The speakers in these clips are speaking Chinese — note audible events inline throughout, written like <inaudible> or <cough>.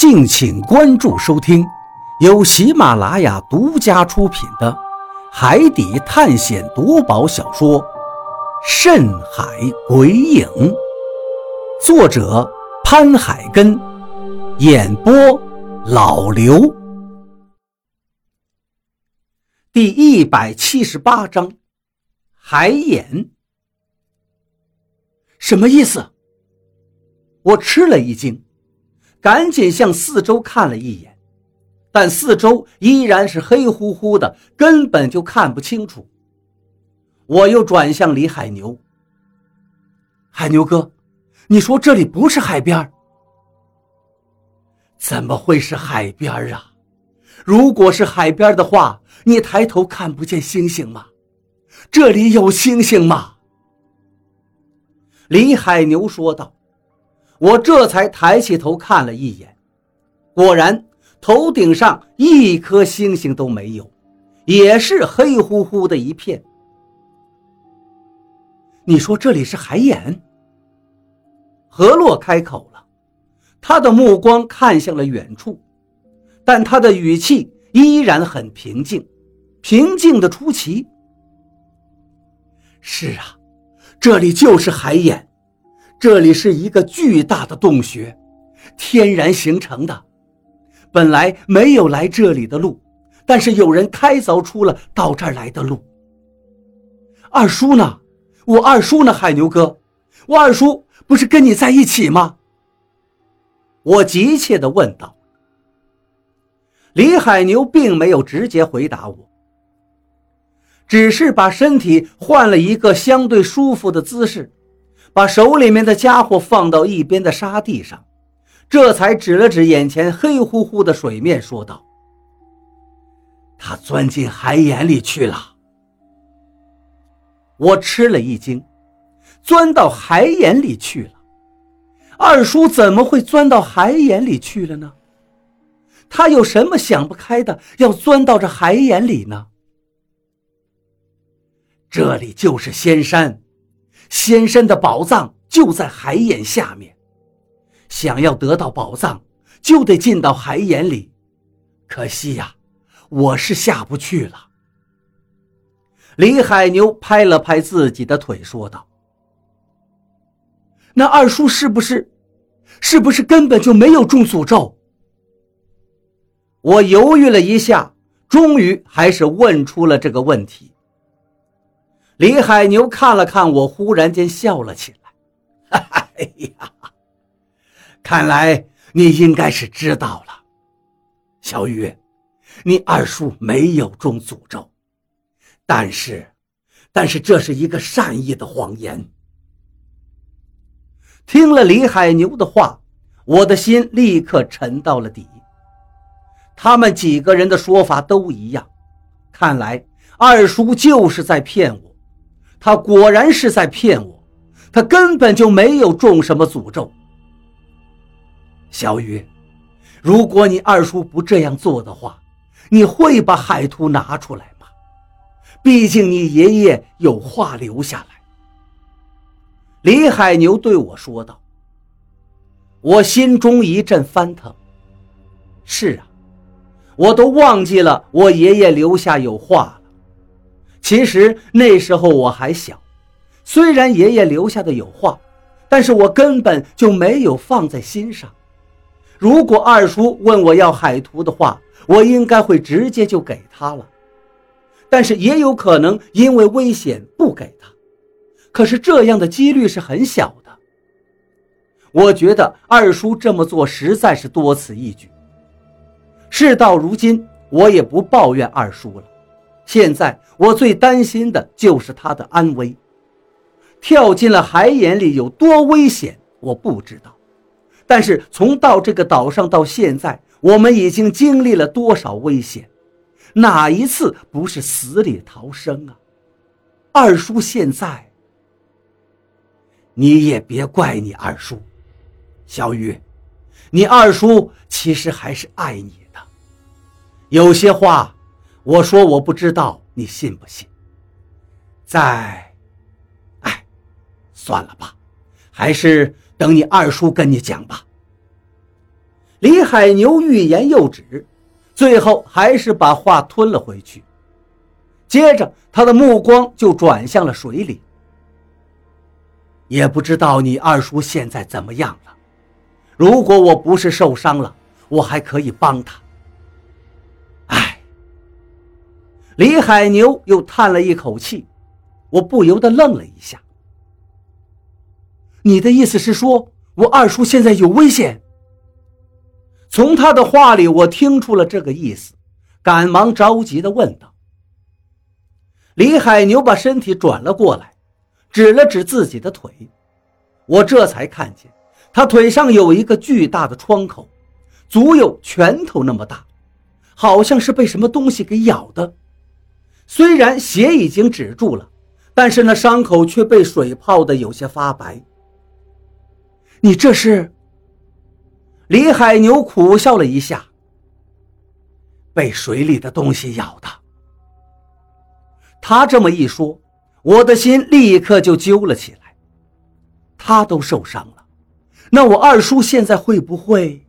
敬请关注收听，由喜马拉雅独家出品的《海底探险夺宝小说》《深海鬼影》，作者潘海根，演播老刘。第一百七十八章，海眼，什么意思？我吃了一惊。赶紧向四周看了一眼，但四周依然是黑乎乎的，根本就看不清楚。我又转向李海牛：“海牛哥，你说这里不是海边？怎么会是海边啊？如果是海边的话，你抬头看不见星星吗？这里有星星吗？”李海牛说道。我这才抬起头看了一眼，果然头顶上一颗星星都没有，也是黑乎乎的一片。你说这里是海眼？何洛开口了，他的目光看向了远处，但他的语气依然很平静，平静的出奇。是啊，这里就是海眼。这里是一个巨大的洞穴，天然形成的。本来没有来这里的路，但是有人开凿出了到这儿来的路。二叔呢？我二叔呢？海牛哥，我二叔不是跟你在一起吗？我急切地问道。李海牛并没有直接回答我，只是把身体换了一个相对舒服的姿势。把手里面的家伙放到一边的沙地上，这才指了指眼前黑乎乎的水面，说道：“他钻进海眼里去了。”我吃了一惊，钻到海眼里去了？二叔怎么会钻到海眼里去了呢？他有什么想不开的，要钻到这海眼里呢？这里就是仙山。仙山的宝藏就在海眼下面，想要得到宝藏，就得进到海眼里。可惜呀，我是下不去了。李海牛拍了拍自己的腿，说道：“那二叔是不是，是不是根本就没有中诅咒？”我犹豫了一下，终于还是问出了这个问题。李海牛看了看我，忽然间笑了起来：“哈 <laughs> 哈哎呀，看来你应该是知道了，小雨，你二叔没有中诅咒，但是，但是这是一个善意的谎言。”听了李海牛的话，我的心立刻沉到了底。他们几个人的说法都一样，看来二叔就是在骗我。他果然是在骗我，他根本就没有中什么诅咒。小雨，如果你二叔不这样做的话，你会把海图拿出来吗？毕竟你爷爷有话留下来。李海牛对我说道。我心中一阵翻腾。是啊，我都忘记了我爷爷留下有话。其实那时候我还小，虽然爷爷留下的有话，但是我根本就没有放在心上。如果二叔问我要海图的话，我应该会直接就给他了。但是也有可能因为危险不给他，可是这样的几率是很小的。我觉得二叔这么做实在是多此一举。事到如今，我也不抱怨二叔了。现在我最担心的就是他的安危。跳进了海眼里有多危险，我不知道。但是从到这个岛上到现在，我们已经经历了多少危险？哪一次不是死里逃生啊？二叔现在，你也别怪你二叔，小雨，你二叔其实还是爱你的。有些话。我说我不知道，你信不信？在，哎，算了吧，还是等你二叔跟你讲吧。李海牛欲言又止，最后还是把话吞了回去。接着，他的目光就转向了水里。也不知道你二叔现在怎么样了。如果我不是受伤了，我还可以帮他。李海牛又叹了一口气，我不由得愣了一下。你的意思是说我二叔现在有危险？从他的话里，我听出了这个意思，赶忙着急地问道。李海牛把身体转了过来，指了指自己的腿，我这才看见他腿上有一个巨大的创口，足有拳头那么大，好像是被什么东西给咬的。虽然血已经止住了，但是那伤口却被水泡的有些发白。你这是？李海牛苦笑了一下，被水里的东西咬的。他这么一说，我的心立刻就揪了起来。他都受伤了，那我二叔现在会不会？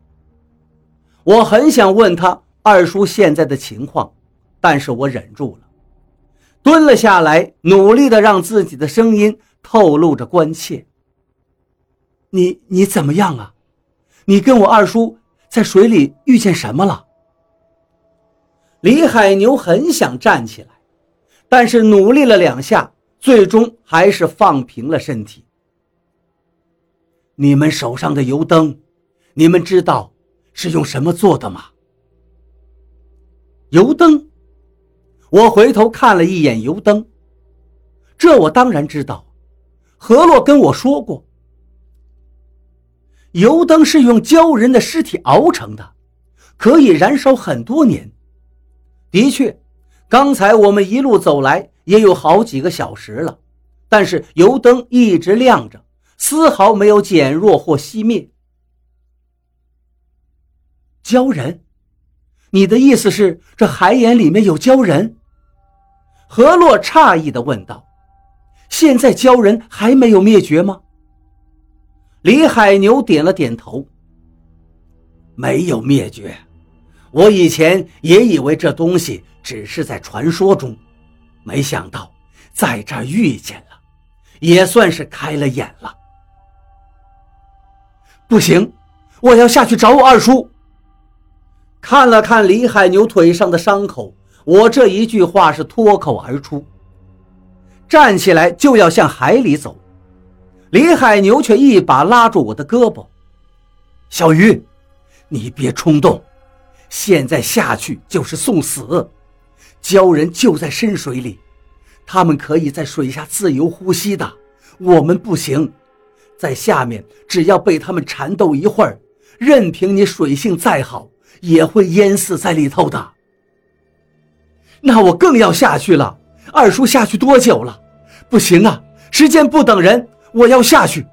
我很想问他二叔现在的情况，但是我忍住了，蹲了下来，努力的让自己的声音透露着关切。你你怎么样啊？你跟我二叔在水里遇见什么了？李海牛很想站起来，但是努力了两下，最终还是放平了身体。你们手上的油灯，你们知道是用什么做的吗？油灯，我回头看了一眼油灯，这我当然知道，何洛跟我说过。油灯是用鲛人的尸体熬成的，可以燃烧很多年。的确，刚才我们一路走来也有好几个小时了，但是油灯一直亮着，丝毫没有减弱或熄灭。鲛人，你的意思是这海眼里面有鲛人？何洛诧异地问道：“现在鲛人还没有灭绝吗？”李海牛点了点头。没有灭绝，我以前也以为这东西只是在传说中，没想到在这遇见了，也算是开了眼了。不行，我要下去找我二叔。看了看李海牛腿上的伤口，我这一句话是脱口而出，站起来就要向海里走。李海牛却一把拉住我的胳膊：“小鱼，你别冲动，现在下去就是送死。鲛人就在深水里，他们可以在水下自由呼吸的，我们不行。在下面，只要被他们缠斗一会儿，任凭你水性再好，也会淹死在里头的。那我更要下去了。二叔下去多久了？不行啊，时间不等人。”我要下去。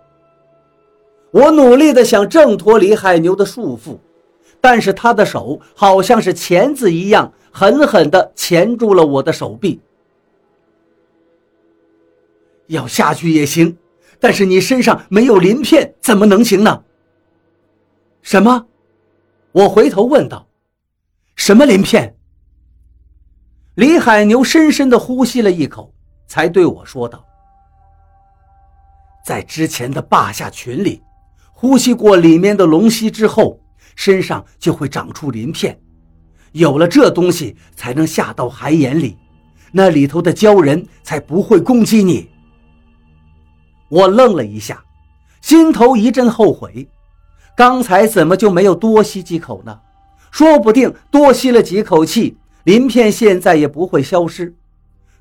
我努力的想挣脱李海牛的束缚，但是他的手好像是钳子一样，狠狠的钳住了我的手臂。要下去也行，但是你身上没有鳞片，怎么能行呢？什么？我回头问道：“什么鳞片？”李海牛深深的呼吸了一口，才对我说道。在之前的霸下群里，呼吸过里面的龙息之后，身上就会长出鳞片，有了这东西才能下到海眼里，那里头的鲛人才不会攻击你。我愣了一下，心头一阵后悔，刚才怎么就没有多吸几口呢？说不定多吸了几口气，鳞片现在也不会消失。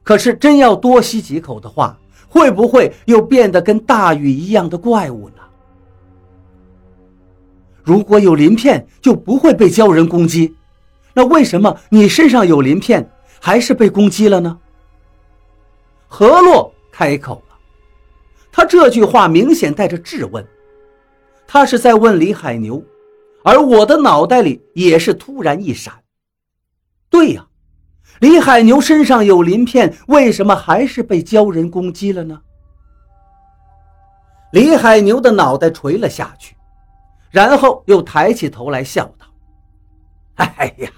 可是真要多吸几口的话，会不会又变得跟大禹一样的怪物呢？如果有鳞片，就不会被鲛人攻击。那为什么你身上有鳞片，还是被攻击了呢？何洛开口了，他这句话明显带着质问，他是在问李海牛，而我的脑袋里也是突然一闪，对呀。李海牛身上有鳞片，为什么还是被鲛人攻击了呢？李海牛的脑袋垂了下去，然后又抬起头来笑道：“哎呀，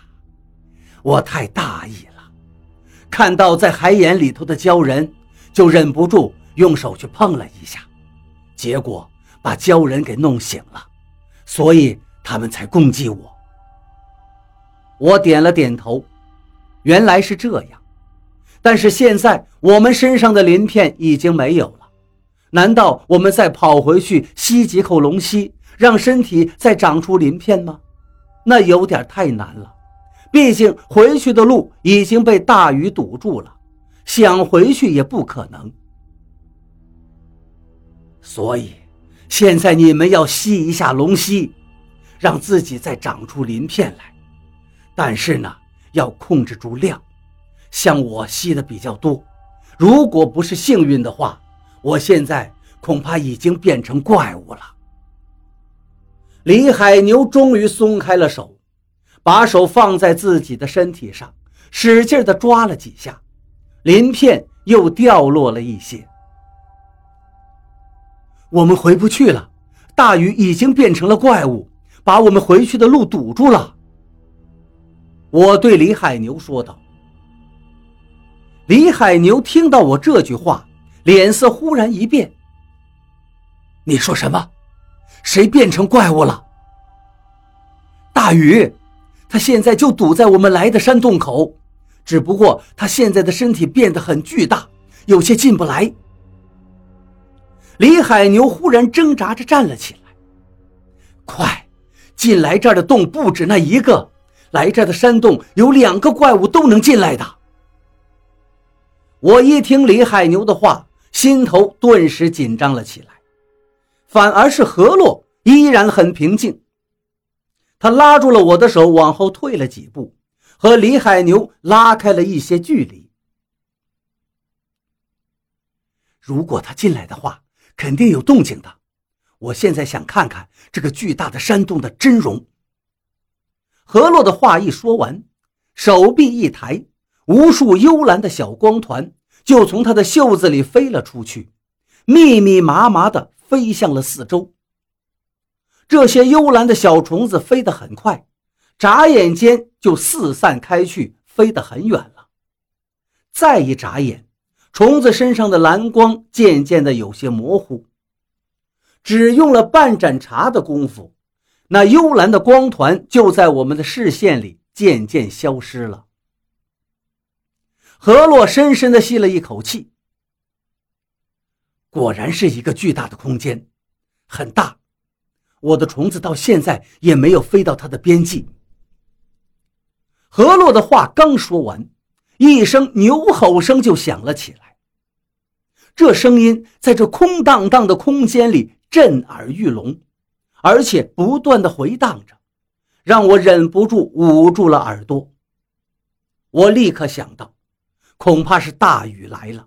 我太大意了，看到在海眼里头的鲛人，就忍不住用手去碰了一下，结果把鲛人给弄醒了，所以他们才攻击我。”我点了点头，原来是这样。但是现在我们身上的鳞片已经没有了，难道我们再跑回去吸几口龙息，让身体再长出鳞片吗？那有点太难了，毕竟回去的路已经被大雨堵住了，想回去也不可能。所以，现在你们要吸一下龙息，让自己再长出鳞片来，但是呢，要控制住量。像我吸的比较多，如果不是幸运的话，我现在恐怕已经变成怪物了。李海牛终于松开了手，把手放在自己的身体上，使劲地抓了几下，鳞片又掉落了一些。我们回不去了，大雨已经变成了怪物，把我们回去的路堵住了。我对李海牛说道。李海牛听到我这句话，脸色忽然一变。你说什么？谁变成怪物了？大禹，他现在就堵在我们来的山洞口，只不过他现在的身体变得很巨大，有些进不来。李海牛忽然挣扎着站了起来。快，进来这儿的洞不止那一个，来这儿的山洞有两个怪物都能进来的。我一听李海牛的话，心头顿时紧张了起来。反而是何洛依然很平静，他拉住了我的手，往后退了几步，和李海牛拉开了一些距离。如果他进来的话，肯定有动静的。我现在想看看这个巨大的山洞的真容。何洛的话一说完，手臂一抬。无数幽蓝的小光团就从他的袖子里飞了出去，密密麻麻地飞向了四周。这些幽蓝的小虫子飞得很快，眨眼间就四散开去，飞得很远了。再一眨眼，虫子身上的蓝光渐渐的有些模糊。只用了半盏茶的功夫，那幽蓝的光团就在我们的视线里渐渐消失了。何洛深深的吸了一口气，果然是一个巨大的空间，很大。我的虫子到现在也没有飞到它的边际。何洛的话刚说完，一声牛吼声就响了起来。这声音在这空荡荡的空间里震耳欲聋，而且不断的回荡着，让我忍不住捂住了耳朵。我立刻想到。恐怕是大雨来了。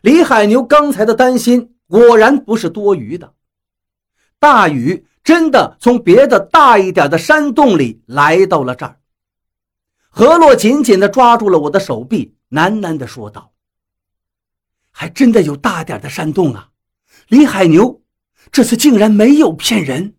李海牛刚才的担心果然不是多余的，大雨真的从别的大一点的山洞里来到了这儿。何洛紧紧地抓住了我的手臂，喃喃地说道：“还真的有大点的山洞啊！李海牛这次竟然没有骗人。”